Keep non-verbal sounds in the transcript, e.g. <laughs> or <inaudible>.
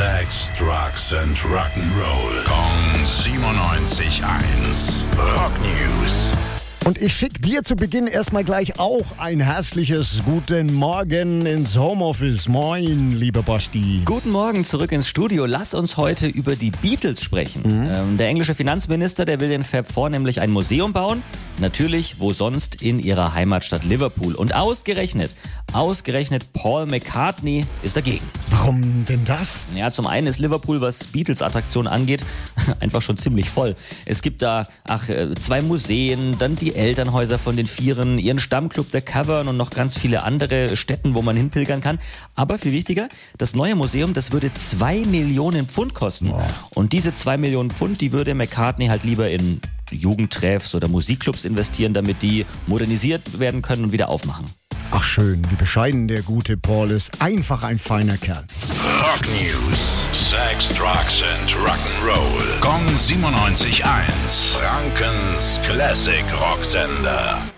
Sex, Drugs and Rock'n'Roll. Kong 97.1. Rock News. Und ich schicke dir zu Beginn erstmal gleich auch ein herzliches Guten Morgen ins Homeoffice. Moin, lieber Basti. Guten Morgen zurück ins Studio. Lass uns heute über die Beatles sprechen. Ähm, der englische Finanzminister, der will den Fab Four nämlich ein Museum bauen. Natürlich, wo sonst, in ihrer Heimatstadt Liverpool. Und ausgerechnet, ausgerechnet Paul McCartney ist dagegen. Warum denn das? Ja, zum einen ist Liverpool, was Beatles-Attraktionen angeht, <laughs> einfach schon ziemlich voll. Es gibt da, ach, äh, zwei Museen, dann die Elternhäuser von den Vieren, ihren Stammclub der Cavern und noch ganz viele andere Städten, wo man hinpilgern kann. Aber viel wichtiger, das neue Museum, das würde zwei Millionen Pfund kosten. Und diese zwei Millionen Pfund, die würde McCartney halt lieber in Jugendtreffs oder Musikclubs investieren, damit die modernisiert werden können und wieder aufmachen. Ach schön, wie bescheiden der gute Paul ist. Einfach ein feiner Kerl. Rock News. Sex, Drugs and Rock'n'Roll. Kong 97.1. Frankens Classic Rocksender.